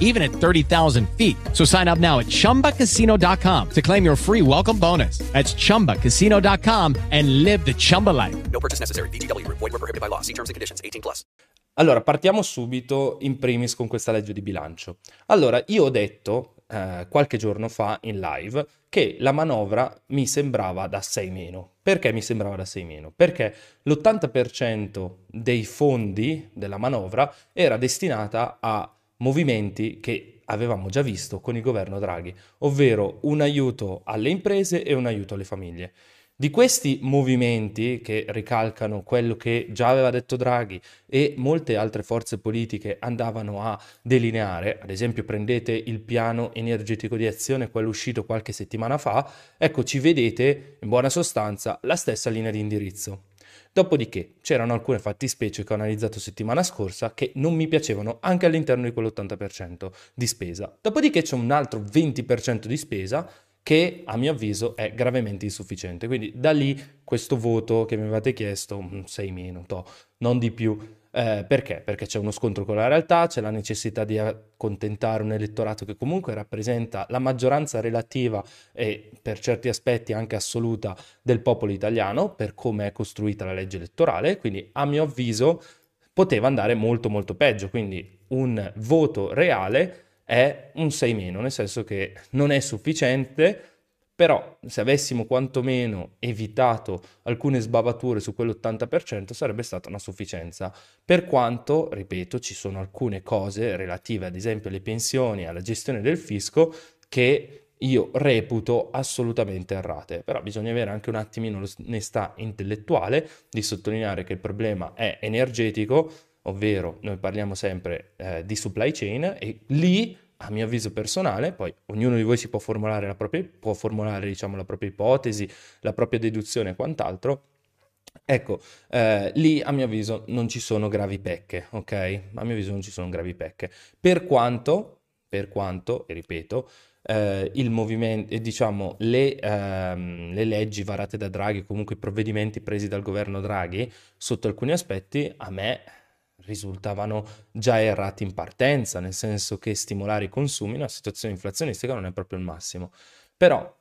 even at 30,000 feet. So sign up now at ChumbaCasino.com to claim your free welcome bonus. That's ChumbaCasino.com and live the Chumba life. No purchase necessary. VGW. Void were prohibited by law. See terms and conditions. 18 plus. Allora, partiamo subito in primis con questa legge di bilancio. Allora, io ho detto eh, qualche giorno fa in live che la manovra mi sembrava da 6 meno. Perché mi sembrava da 6 meno? Perché l'80% dei fondi della manovra era destinata a movimenti che avevamo già visto con il governo Draghi, ovvero un aiuto alle imprese e un aiuto alle famiglie. Di questi movimenti che ricalcano quello che già aveva detto Draghi e molte altre forze politiche andavano a delineare, ad esempio prendete il piano energetico di azione, quello uscito qualche settimana fa, ecco ci vedete in buona sostanza la stessa linea di indirizzo. Dopodiché c'erano alcune fattispecie che ho analizzato settimana scorsa che non mi piacevano anche all'interno di quell'80% di spesa. Dopodiché c'è un altro 20% di spesa che a mio avviso è gravemente insufficiente. Quindi da lì questo voto che mi avete chiesto, 6 meno, to, non di più. Eh, perché? Perché c'è uno scontro con la realtà, c'è la necessità di accontentare un elettorato che comunque rappresenta la maggioranza relativa e per certi aspetti anche assoluta del popolo italiano per come è costruita la legge elettorale, quindi a mio avviso poteva andare molto molto peggio, quindi un voto reale è un 6 meno, nel senso che non è sufficiente però se avessimo quantomeno evitato alcune sbavature su quell'80% sarebbe stata una sufficienza. Per quanto, ripeto, ci sono alcune cose relative ad esempio alle pensioni, alla gestione del fisco che io reputo assolutamente errate, però bisogna avere anche un attimino l'onestà intellettuale di sottolineare che il problema è energetico, ovvero noi parliamo sempre eh, di supply chain e lì a mio avviso personale, poi ognuno di voi si può formulare la propria, può formulare, diciamo, la propria ipotesi, la propria deduzione e quant'altro. Ecco, eh, lì a mio avviso non ci sono gravi pecche, ok? A mio avviso non ci sono gravi pecche. Per quanto, per quanto, e ripeto, eh, il movimento, diciamo, le, ehm, le, leggi varate da Draghi, comunque i provvedimenti presi dal governo Draghi, sotto alcuni aspetti, a me risultavano già errati in partenza, nel senso che stimolare i consumi in una situazione inflazionistica non è proprio il massimo. Però,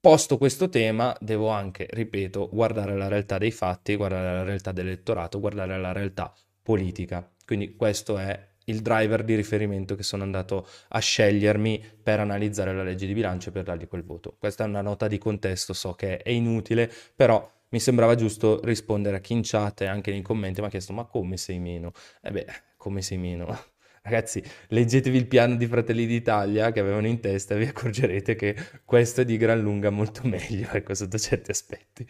posto questo tema, devo anche, ripeto, guardare la realtà dei fatti, guardare la realtà dell'elettorato, guardare la realtà politica. Quindi questo è il driver di riferimento che sono andato a scegliermi per analizzare la legge di bilancio e per dargli quel voto. Questa è una nota di contesto, so che è inutile, però mi sembrava giusto rispondere a chi in chat e anche nei commenti mi ha chiesto ma come sei meno? E eh beh, come sei meno? Ragazzi, leggetevi il piano di Fratelli d'Italia che avevano in testa e vi accorgerete che questo è di gran lunga molto meglio, ecco, sotto certi aspetti.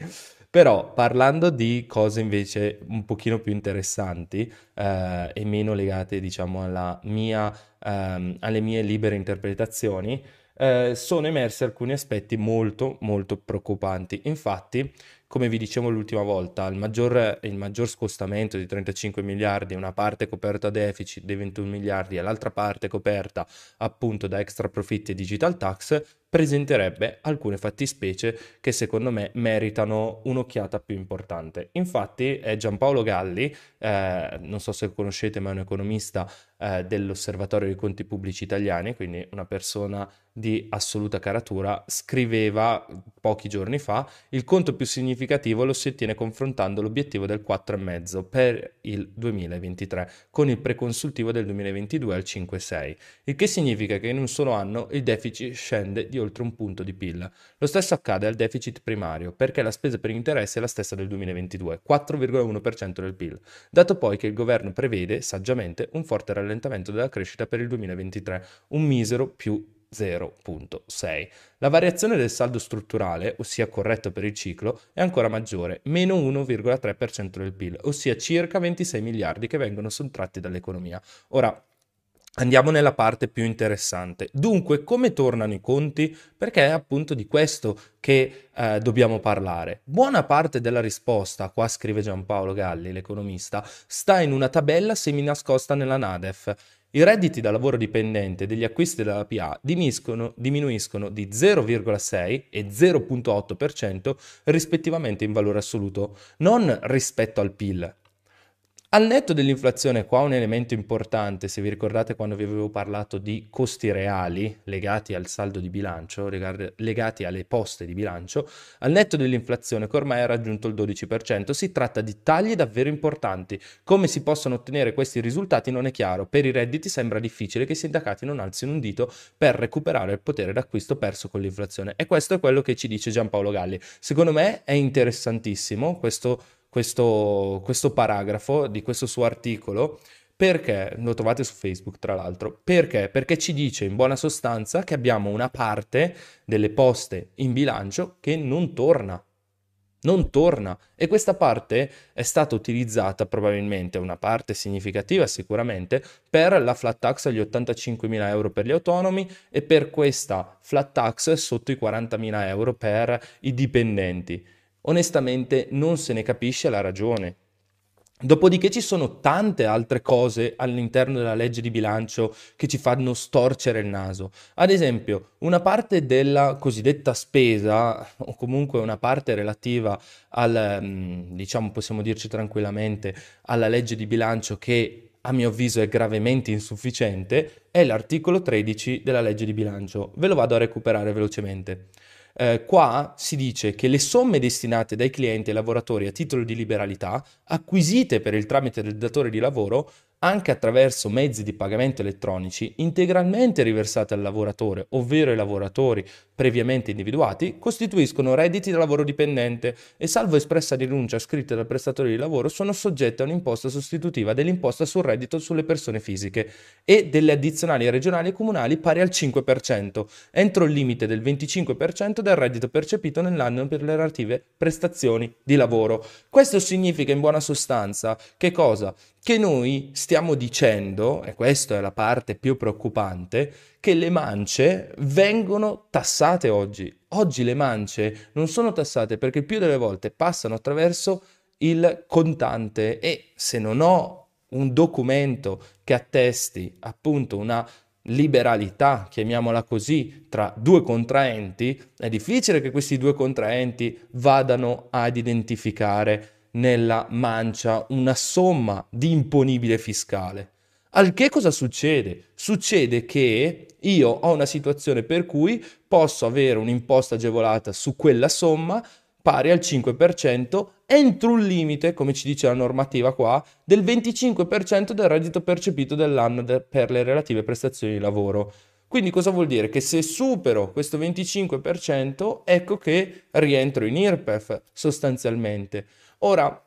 Però parlando di cose invece un pochino più interessanti eh, e meno legate, diciamo, mia, ehm, alle mie libere interpretazioni, eh, sono emersi alcuni aspetti molto, molto preoccupanti. Infatti, come vi dicevo l'ultima volta, il maggior, il maggior, scostamento di 35 miliardi, una parte coperta a deficit dei 21 miliardi e l'altra parte coperta appunto da extra profitti e digital tax, presenterebbe alcune fattispecie che secondo me meritano un'occhiata più importante. Infatti è Giampaolo Galli, eh, non so se conoscete ma è un economista eh, dell'Osservatorio dei Conti Pubblici Italiani, quindi una persona di assoluta caratura, scriveva pochi giorni fa, il conto più significativo lo si ottiene confrontando l'obiettivo del 4,5 per il 2023 con il preconsultivo del 2022 al 5,6, il che significa che in un solo anno il deficit scende di oltre un punto di PIL. Lo stesso accade al deficit primario, perché la spesa per interessi è la stessa del 2022, 4,1% del PIL, dato poi che il governo prevede, saggiamente, un forte rallentamento della crescita per il 2023, un misero più 0.6. La variazione del saldo strutturale, ossia corretto per il ciclo, è ancora maggiore, meno 1,3% del PIL, ossia circa 26 miliardi che vengono sottratti dall'economia. Ora, Andiamo nella parte più interessante. Dunque, come tornano i conti? Perché è appunto di questo che eh, dobbiamo parlare. Buona parte della risposta, qua scrive Giampaolo Galli, l'economista, sta in una tabella semi-nascosta nella NADEF. I redditi da lavoro dipendente degli acquisti della PA diminuiscono, diminuiscono di 0,6 e 0,8% rispettivamente in valore assoluto, non rispetto al PIL, al netto dell'inflazione, qua un elemento importante, se vi ricordate quando vi avevo parlato di costi reali legati al saldo di bilancio, legati alle poste di bilancio, al netto dell'inflazione che ormai ha raggiunto il 12%, si tratta di tagli davvero importanti. Come si possono ottenere questi risultati non è chiaro. Per i redditi sembra difficile che i sindacati non alzino un dito per recuperare il potere d'acquisto perso con l'inflazione. E questo è quello che ci dice Giampaolo Galli. Secondo me è interessantissimo questo questo, questo paragrafo di questo suo articolo. Perché, lo trovate su Facebook tra l'altro, perché? Perché ci dice in buona sostanza che abbiamo una parte delle poste in bilancio che non torna. Non torna. E questa parte è stata utilizzata probabilmente, una parte significativa sicuramente, per la flat tax agli 85.000 euro per gli autonomi e per questa flat tax sotto i 40.000 euro per i dipendenti onestamente non se ne capisce la ragione. Dopodiché ci sono tante altre cose all'interno della legge di bilancio che ci fanno storcere il naso. Ad esempio, una parte della cosiddetta spesa, o comunque una parte relativa al, mm, diciamo, possiamo dirci tranquillamente, alla legge di bilancio che a mio avviso è gravemente insufficiente, è l'articolo 13 della legge di bilancio. Ve lo vado a recuperare velocemente. Eh, qua si dice che le somme destinate dai clienti ai lavoratori a titolo di liberalità, acquisite per il tramite del datore di lavoro, anche attraverso mezzi di pagamento elettronici integralmente riversati al lavoratore, ovvero ai lavoratori previamente individuati, costituiscono redditi da lavoro dipendente e salvo espressa rinuncia scritta dal prestatore di lavoro sono soggette a un'imposta sostitutiva dell'imposta sul reddito sulle persone fisiche e delle addizionali regionali e comunali pari al 5%, entro il limite del 25% del reddito percepito nell'anno per le relative prestazioni di lavoro. Questo significa in buona sostanza che cosa? Che noi stiamo dicendo, e questa è la parte più preoccupante, che le mance vengono tassate oggi. Oggi le mance non sono tassate perché più delle volte passano attraverso il contante e se non ho un documento che attesti appunto una liberalità, chiamiamola così, tra due contraenti, è difficile che questi due contraenti vadano ad identificare nella mancia una somma di imponibile fiscale. Al che cosa succede? Succede che io ho una situazione per cui posso avere un'imposta agevolata su quella somma pari al 5% entro un limite, come ci dice la normativa qua, del 25% del reddito percepito dell'anno de- per le relative prestazioni di lavoro. Quindi cosa vuol dire? Che se supero questo 25%, ecco che rientro in IRPEF sostanzialmente. Ora,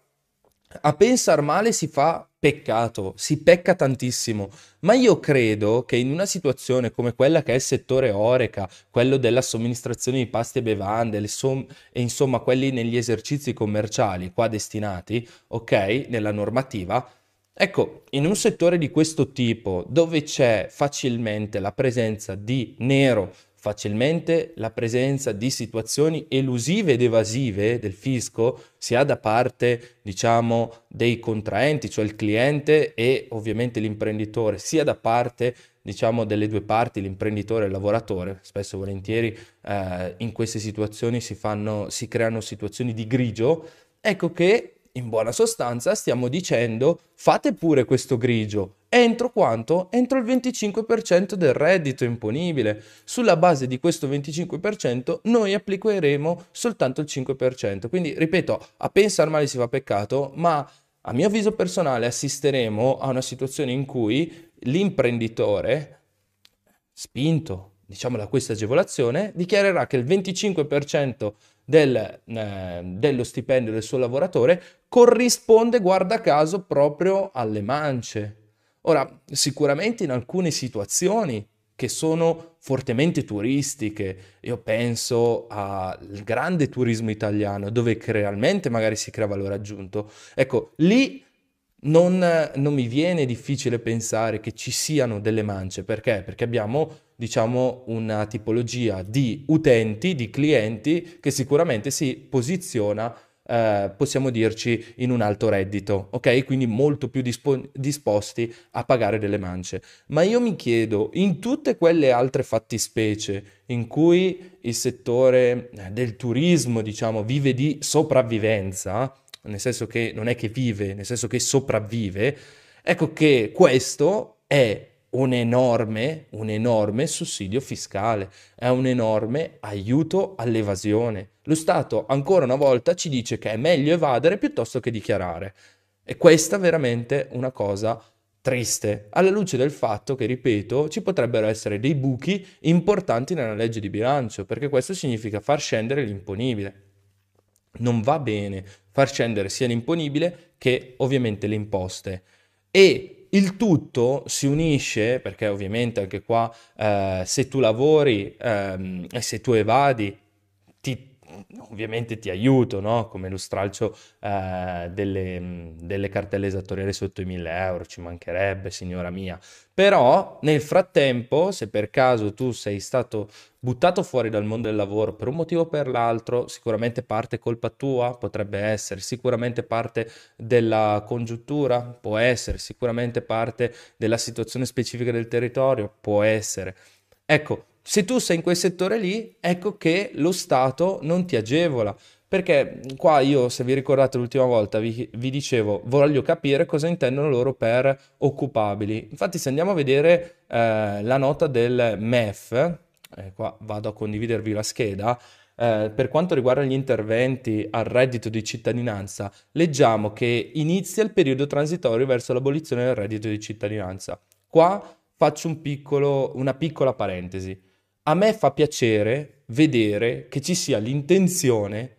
a pensare male si fa peccato, si pecca tantissimo, ma io credo che in una situazione come quella che è il settore Oreca, quello della somministrazione di pasti e bevande, som- e insomma quelli negli esercizi commerciali qua destinati, ok, nella normativa, Ecco, in un settore di questo tipo, dove c'è facilmente la presenza di nero facilmente la presenza di situazioni elusive ed evasive del fisco, sia da parte, diciamo, dei contraenti, cioè il cliente e ovviamente l'imprenditore, sia da parte, diciamo, delle due parti, l'imprenditore e il lavoratore. Spesso e volentieri eh, in queste situazioni si, fanno, si creano situazioni di grigio. Ecco che in buona sostanza stiamo dicendo fate pure questo grigio entro quanto? Entro il 25% del reddito imponibile. Sulla base di questo 25% noi applicheremo soltanto il 5%. Quindi, ripeto, a pensare male si fa peccato, ma a mio avviso personale assisteremo a una situazione in cui l'imprenditore, spinto diciamo da questa agevolazione, dichiarerà che il 25% del, eh, dello stipendio del suo lavoratore corrisponde, guarda caso, proprio alle mance. Ora, sicuramente in alcune situazioni che sono fortemente turistiche, io penso al grande turismo italiano, dove realmente magari si crea valore aggiunto, ecco, lì non, non, mi viene difficile pensare che ci siano delle mance, perché? Perché abbiamo, diciamo, una tipologia di utenti, di clienti che sicuramente si posiziona, eh, possiamo dirci, in un alto reddito, ok? Quindi molto più dispo- disposti a pagare delle mance. Ma io mi chiedo, in tutte quelle altre fattispecie in cui il settore del turismo, diciamo, vive di sopravvivenza, nel senso che non è che vive, nel senso che sopravvive, ecco che questo è un enorme, un enorme sussidio fiscale, è un enorme aiuto all'evasione. Lo Stato ancora una volta ci dice che è meglio evadere piuttosto che dichiarare. E questa è veramente una cosa triste, alla luce del fatto che, ripeto, ci potrebbero essere dei buchi importanti nella legge di bilancio, perché questo significa far scendere l'imponibile. Non va bene far scendere sia l'imponibile che ovviamente le imposte. E il tutto si unisce, perché ovviamente anche qua eh, se tu lavori ehm, e se tu evadi, ti ovviamente ti aiuto, no? come lo stralcio eh, delle, delle, cartelle esattoriali sotto i 1000 euro, ci mancherebbe, signora mia. Però nel frattempo, se per caso tu sei stato buttato fuori dal mondo del lavoro per un motivo o per l'altro, sicuramente parte colpa tua, potrebbe essere, sicuramente parte della congiuntura, può essere, sicuramente parte della situazione specifica del territorio, può essere. Ecco, se tu sei in quel settore lì, ecco che lo Stato non ti agevola. Perché qua io, se vi ricordate l'ultima volta, vi, vi, dicevo, voglio capire cosa intendono loro per occupabili. Infatti, se andiamo a vedere eh, la nota del MEF, eh, qua vado a condividervi la scheda, eh, per quanto riguarda gli interventi al reddito di cittadinanza, leggiamo che inizia il periodo transitorio verso l'abolizione del reddito di cittadinanza. Qua faccio un piccolo, una piccola parentesi a me fa piacere vedere che ci sia l'intenzione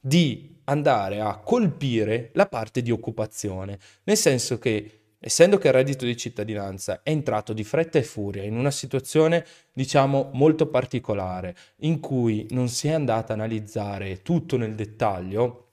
di andare a colpire la parte di occupazione, nel senso che essendo che il reddito di cittadinanza è entrato di fretta e furia in una situazione, diciamo, molto particolare, in cui non si è andata a analizzare tutto nel dettaglio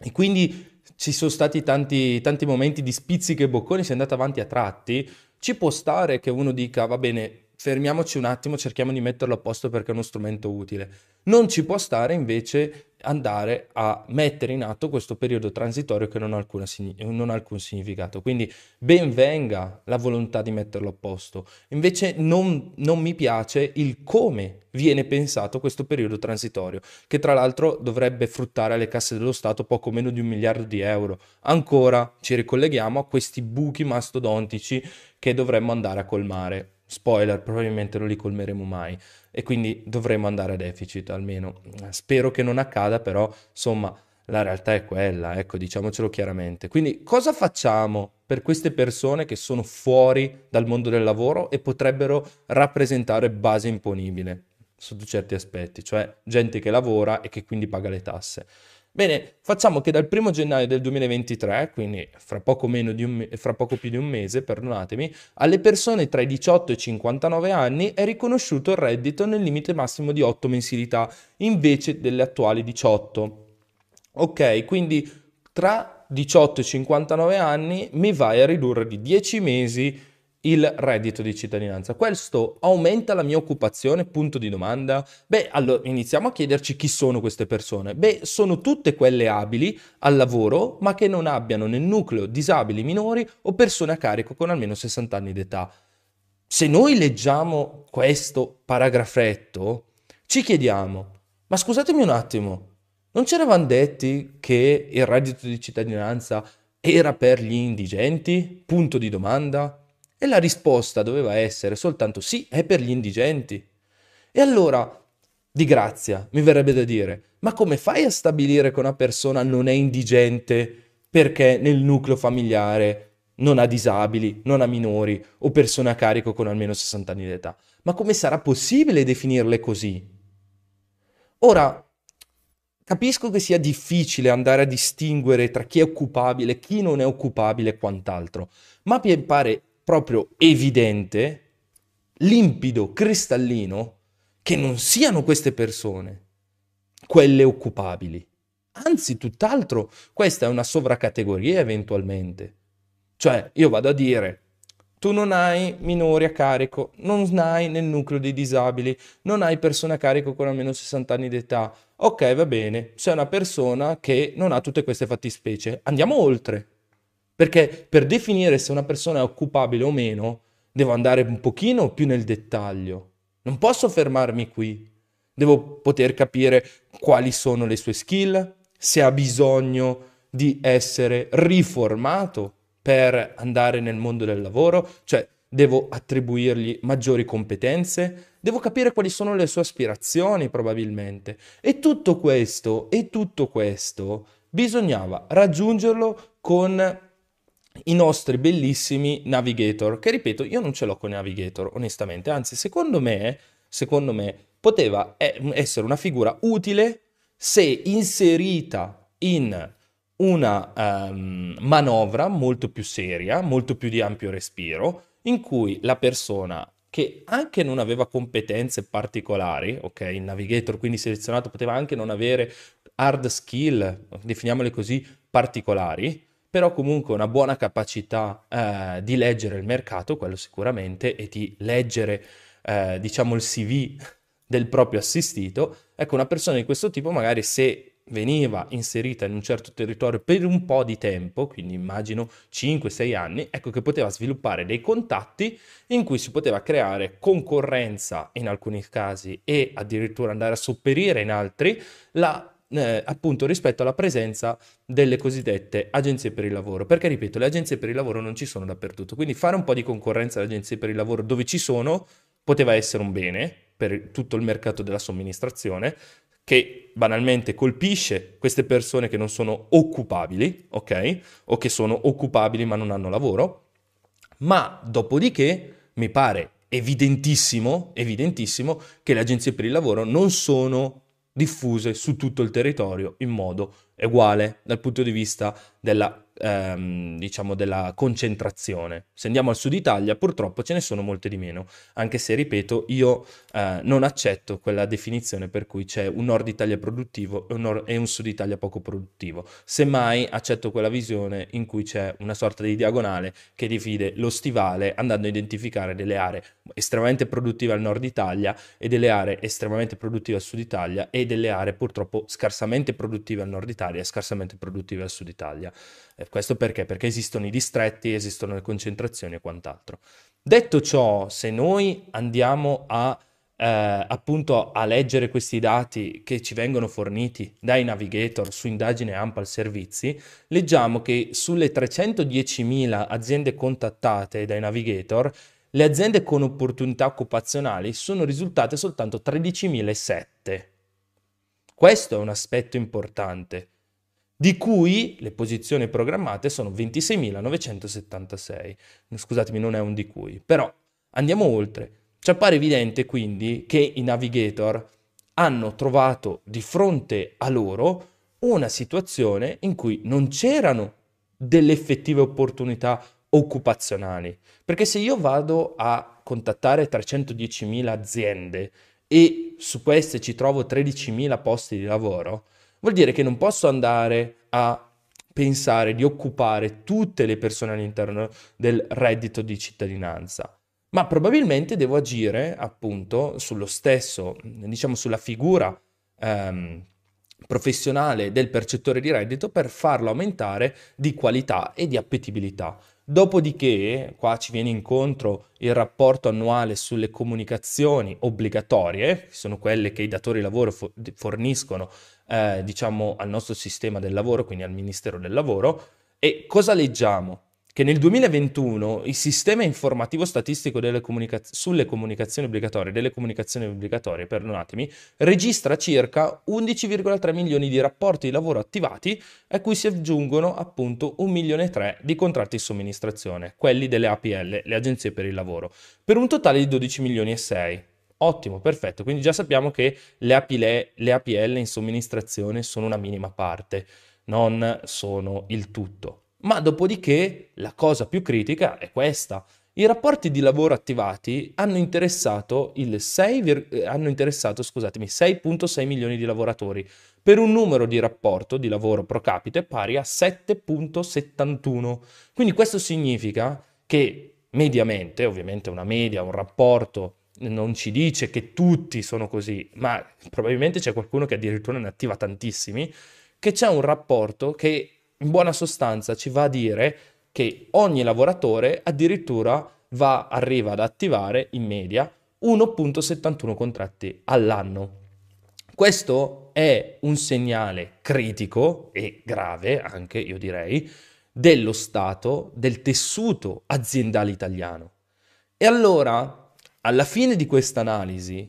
e quindi ci sono stati tanti, tanti momenti di spizzichi e bocconi, si è andato avanti a tratti, ci può stare che uno dica, va bene, fermiamoci un attimo, cerchiamo di metterlo a posto perché è uno strumento utile. Non ci può stare invece andare a mettere in atto questo periodo transitorio che non ha, alcuna, non ha alcun significato. Quindi ben venga la volontà di metterlo a posto. Invece non, non mi piace il come viene pensato questo periodo transitorio, che tra l'altro dovrebbe fruttare alle casse dello Stato poco meno di un miliardo di euro. Ancora ci ricolleghiamo a questi buchi mastodontici che dovremmo andare a colmare spoiler, probabilmente non li colmeremo mai e quindi dovremo andare a deficit almeno. Spero che non accada, però insomma la realtà è quella, ecco, diciamocelo chiaramente. Quindi cosa facciamo per queste persone che sono fuori dal mondo del lavoro e potrebbero rappresentare base imponibile sotto certi aspetti, cioè gente che lavora e che quindi paga le tasse? Bene, facciamo che dal 1 gennaio del 2023, quindi fra poco, un, fra poco, più di un mese, perdonatemi, alle persone tra i 18 e i 59 anni è riconosciuto il reddito nel limite massimo di 8 mensilità, invece delle attuali 18. Ok, quindi tra 18 e 59 anni mi vai a ridurre di 10 mesi il reddito di cittadinanza. Questo aumenta la mia occupazione? Punto di domanda. Beh, allora iniziamo a chiederci chi sono queste persone. Beh, sono tutte quelle abili al lavoro, ma che non abbiano nel nucleo disabili minori o persone a carico con almeno 60 anni d'età. Se noi leggiamo questo paragrafetto, ci chiediamo, ma scusatemi un attimo, non c'eravamo detti che il reddito di cittadinanza era per gli indigenti? Punto di domanda. E la risposta doveva essere soltanto sì, è per gli indigenti. E allora, di grazia, mi verrebbe da dire, ma come fai a stabilire che una persona non è indigente perché nel nucleo familiare non ha disabili, non ha minori o persone a carico con almeno 60 anni d'età? Ma come sarà possibile definirle così? Ora, capisco che sia difficile andare a distinguere tra chi è occupabile, chi non è occupabile e quant'altro, ma mi pare proprio evidente, limpido, cristallino, che non siano queste persone quelle occupabili. Anzi, tutt'altro, questa è una sovracategoria eventualmente. Cioè, io vado a dire, tu non hai minori a carico, non hai nel nucleo dei disabili, non hai persone a carico con almeno 60 anni d'età. Ok, va bene, sei una persona che non ha tutte queste fattispecie. Andiamo oltre. Perché per definire se una persona è occupabile o meno, devo andare un pochino più nel dettaglio. Non posso fermarmi qui. Devo poter capire quali sono le sue skill, se ha bisogno di essere riformato per andare nel mondo del lavoro, cioè devo attribuirgli maggiori competenze, devo capire quali sono le sue aspirazioni probabilmente. E tutto questo, e tutto questo bisognava raggiungerlo con i nostri bellissimi navigator, che ripeto, io non ce l'ho con i navigator, onestamente, anzi, secondo me, secondo me, poteva essere una figura utile se inserita in una um, manovra molto più seria, molto più di ampio respiro, in cui la persona che anche non aveva competenze particolari, ok, il navigator quindi selezionato poteva anche non avere hard skill, definiamole così, particolari, però comunque una buona capacità eh, di leggere il mercato, quello sicuramente, e di leggere, eh, diciamo, il CV del proprio assistito. Ecco, una persona di questo tipo magari se veniva inserita in un certo territorio per un po' di tempo, quindi immagino 5-6 anni, ecco che poteva sviluppare dei contatti in cui si poteva creare concorrenza in alcuni casi e addirittura andare a sopperire in altri la eh, appunto rispetto alla presenza delle cosiddette agenzie per il lavoro. Perché ripeto, le agenzie per il lavoro non ci sono dappertutto, quindi fare un po' di concorrenza alle agenzie per il lavoro dove ci sono poteva essere un bene per tutto il mercato della somministrazione che banalmente colpisce queste persone che non sono occupabili, ok? O che sono occupabili ma non hanno lavoro, ma dopodiché mi pare evidentissimo, evidentissimo che le agenzie per il lavoro non sono diffuse su tutto il territorio in modo uguale dal punto di vista della ehm, diciamo della concentrazione. Se andiamo al sud Italia, purtroppo ce ne sono molte di meno, anche se, ripeto, io eh, non accetto quella definizione per cui c'è un nord Italia produttivo un, nord- e un sud Italia poco produttivo. Semmai accetto quella visione in cui c'è una sorta di diagonale che divide lo stivale andando a identificare delle aree estremamente produttive al nord Italia e delle aree estremamente produttive al sud Italia e delle aree purtroppo scarsamente produttive al nord Italia e scarsamente produttive al sud Italia. Eh, questo perché? Perché esistono i distretti, esistono le concentrazioni e quant'altro. Detto ciò, se noi andiamo a eh, appunto a leggere questi dati che ci vengono forniti dai navigator su indagine Ampal Servizi, leggiamo che sulle 310.000 aziende contattate dai navigator, le aziende con opportunità occupazionali sono risultate soltanto 13.007. Questo è un aspetto importante di cui le posizioni programmate sono 26.976. Scusatemi, non è un di cui, però andiamo oltre. Ci appare evidente quindi che i navigator hanno trovato di fronte a loro una situazione in cui non c'erano delle effettive opportunità occupazionali. Perché se io vado a contattare 310.000 aziende e su queste ci trovo 13.000 posti di lavoro, vuol dire che non posso andare a pensare di occupare tutte le persone all'interno del reddito di cittadinanza, ma probabilmente devo agire appunto sullo stesso, diciamo sulla figura ehm, professionale del percettore di reddito per farlo aumentare di qualità e di appetibilità. Dopodiché, qua ci viene incontro il rapporto annuale sulle comunicazioni obbligatorie, che sono quelle che i datori di lavoro forniscono eh, diciamo, al nostro sistema del lavoro, quindi al Ministero del Lavoro. E cosa leggiamo? che nel 2021 il sistema informativo statistico comunica- sulle comunicazioni obbligatorie, delle comunicazioni obbligatorie, perdonatemi, registra circa 11,3 milioni di rapporti di lavoro attivati a cui si aggiungono appunto 1 milione e 3 di contratti di somministrazione, quelli delle APL, le agenzie per il lavoro, per un totale di 12 milioni e 6. Ottimo, perfetto. Quindi già sappiamo che le APL, le APL in somministrazione sono una minima parte, non sono il tutto. Ma dopodiché la cosa più critica è questa. I rapporti di lavoro attivati hanno interessato, 6, eh, hanno interessato 6.6 milioni di lavoratori per un numero di rapporto di lavoro pro capite pari a 7.71. Quindi questo significa che mediamente, ovviamente una media, un rapporto non ci dice che tutti sono così, ma probabilmente c'è qualcuno che addirittura ne attiva tantissimi, che c'è un rapporto che in buona sostanza ci va a dire che ogni lavoratore addirittura va, arriva ad attivare in media 1.71 contratti all'anno. Questo è un segnale critico e grave anche, io direi, dello stato del tessuto aziendale italiano. E allora, alla fine di questa analisi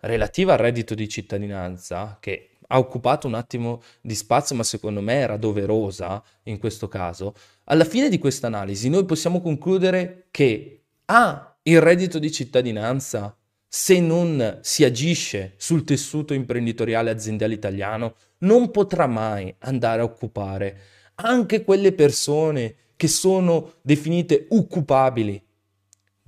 relativa al reddito di cittadinanza, che ha occupato un attimo di spazio, ma secondo me era doverosa in questo caso, alla fine di questa analisi noi possiamo concludere che ah, il reddito di cittadinanza, se non si agisce sul tessuto imprenditoriale aziendale italiano, non potrà mai andare a occupare anche quelle persone che sono definite occupabili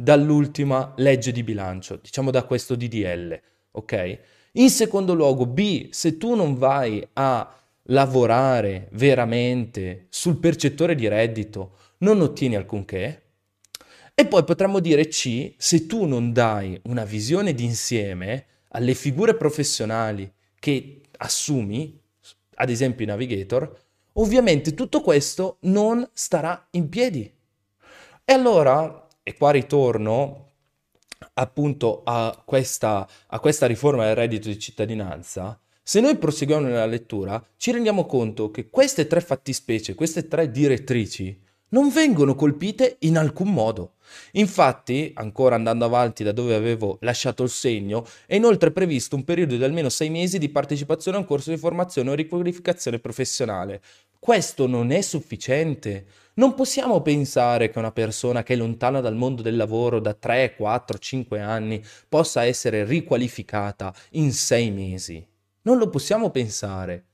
dall'ultima legge di bilancio, diciamo da questo DDL, ok? In secondo luogo, B, se tu non vai a lavorare veramente sul percettore di reddito, non ottieni alcunché. E poi potremmo dire C, se tu non dai una visione d'insieme alle figure professionali che assumi, ad esempio i navigator, ovviamente tutto questo non starà in piedi. E allora, e qua ritorno appunto a questa, a questa riforma del reddito di cittadinanza, se noi proseguiamo nella lettura, ci rendiamo conto che queste tre fattispecie, queste tre direttrici, non vengono colpite in alcun modo. Infatti, ancora andando avanti da dove avevo lasciato il segno, è inoltre previsto un periodo di almeno sei mesi di partecipazione a un corso di formazione o riqualificazione professionale. Questo non è sufficiente. Non possiamo pensare che una persona che è lontana dal mondo del lavoro da 3, 4, 5 anni possa essere riqualificata in 6 mesi. Non lo possiamo pensare.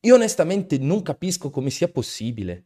Io onestamente non capisco come sia possibile.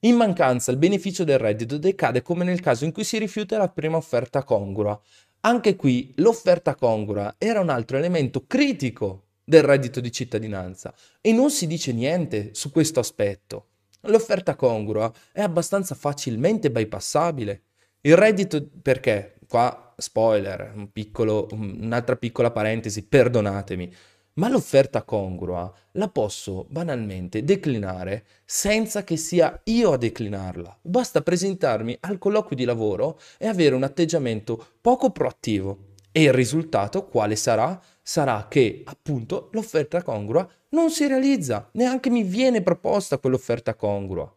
In mancanza, il beneficio del reddito decade come nel caso in cui si rifiuta la prima offerta congrua. Anche qui l'offerta congrua era un altro elemento critico del reddito di cittadinanza e non si dice niente su questo aspetto. L'offerta congrua è abbastanza facilmente bypassabile. Il reddito perché? Qua spoiler, un piccolo, un'altra piccola parentesi, perdonatemi, ma l'offerta congrua la posso banalmente declinare senza che sia io a declinarla. Basta presentarmi al colloquio di lavoro e avere un atteggiamento poco proattivo. E il risultato quale sarà? Sarà che appunto l'offerta congrua non si realizza, neanche mi viene proposta quell'offerta congrua.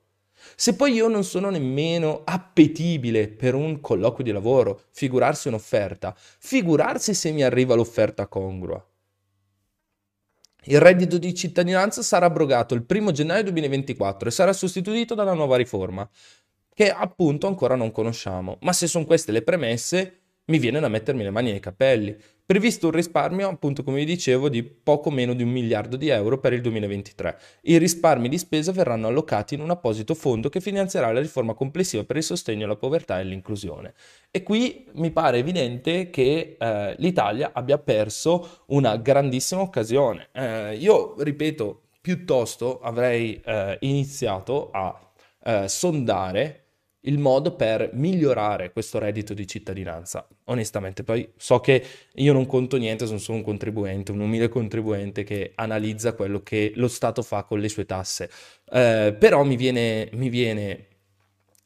Se poi io non sono nemmeno appetibile per un colloquio di lavoro, figurarsi un'offerta, figurarsi se mi arriva l'offerta congrua. Il reddito di cittadinanza sarà abrogato il 1 gennaio 2024 e sarà sostituito dalla nuova riforma, che appunto ancora non conosciamo. Ma se sono queste le premesse, mi viene da mettermi le mani nei capelli. Previsto un risparmio, appunto come vi dicevo, di poco meno di un miliardo di euro per il 2023. I risparmi di spesa verranno allocati in un apposito fondo che finanzierà la riforma complessiva per il sostegno alla povertà e l'inclusione. E qui mi pare evidente che eh, l'Italia abbia perso una grandissima occasione. Eh, io, ripeto, piuttosto avrei eh, iniziato a eh, sondare il modo per migliorare questo reddito di cittadinanza. Onestamente, poi so che io non conto niente, sono solo un contribuente, un umile contribuente che analizza quello che lo Stato fa con le sue tasse. Eh, però mi viene, mi viene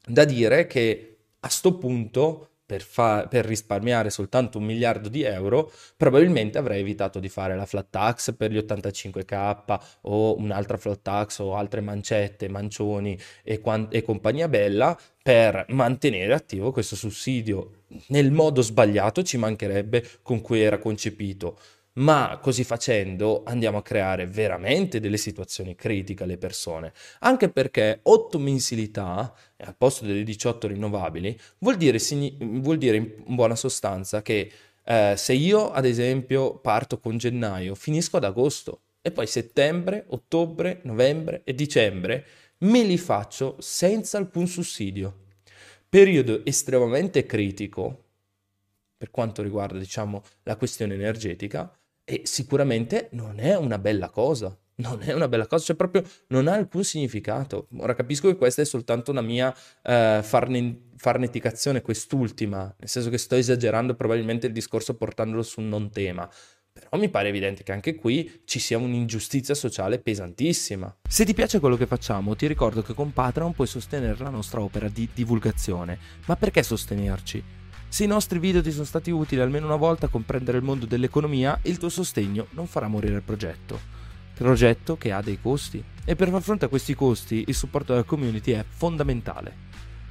da dire che a sto punto per, fa- per, risparmiare soltanto un miliardo di euro, probabilmente avrei evitato di fare la flat tax per gli 85k o un'altra flat tax o altre mancette, mancioni e, quan- e compagnia bella per mantenere attivo questo sussidio. Nel modo sbagliato, ci mancherebbe, con cui era concepito ma così facendo andiamo a creare veramente delle situazioni critiche alle persone, anche perché 8 mensilità al posto delle 18 rinnovabili vuol dire, vuol dire in buona sostanza che eh, se io ad esempio parto con gennaio, finisco ad agosto e poi settembre, ottobre, novembre e dicembre me li faccio senza alcun sussidio. Periodo estremamente critico per quanto riguarda diciamo la questione energetica e sicuramente non è una bella cosa. Non è una bella cosa, cioè proprio non ha alcun significato. Ora capisco che questa è soltanto una mia eh, farne, farneticazione, quest'ultima, nel senso che sto esagerando probabilmente il discorso portandolo su un non tema. Però mi pare evidente che anche qui ci sia un'ingiustizia sociale pesantissima. Se ti piace quello che facciamo, ti ricordo che con Patreon puoi sostenere la nostra opera di divulgazione. Ma perché sostenerci? Se i nostri video ti sono stati utili almeno una volta a comprendere il mondo dell'economia, il tuo sostegno non farà morire il progetto. Progetto che ha dei costi. E per far fronte a questi costi, il supporto della community è fondamentale.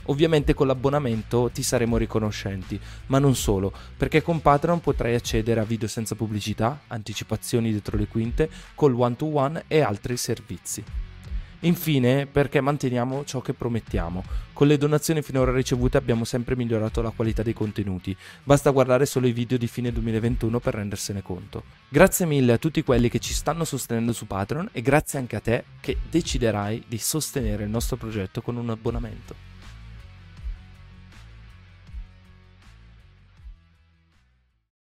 Ovviamente con l'abbonamento ti saremo riconoscenti, ma non solo, perché con Patreon potrai accedere a video senza pubblicità, anticipazioni dietro le quinte, col one-to-one e altri servizi. Infine, perché manteniamo ciò che promettiamo. Con le donazioni finora ricevute abbiamo sempre migliorato la qualità dei contenuti. Basta guardare solo i video di fine 2021 per rendersene conto. Grazie mille a tutti quelli che ci stanno sostenendo su Patreon e grazie anche a te che deciderai di sostenere il nostro progetto con un abbonamento.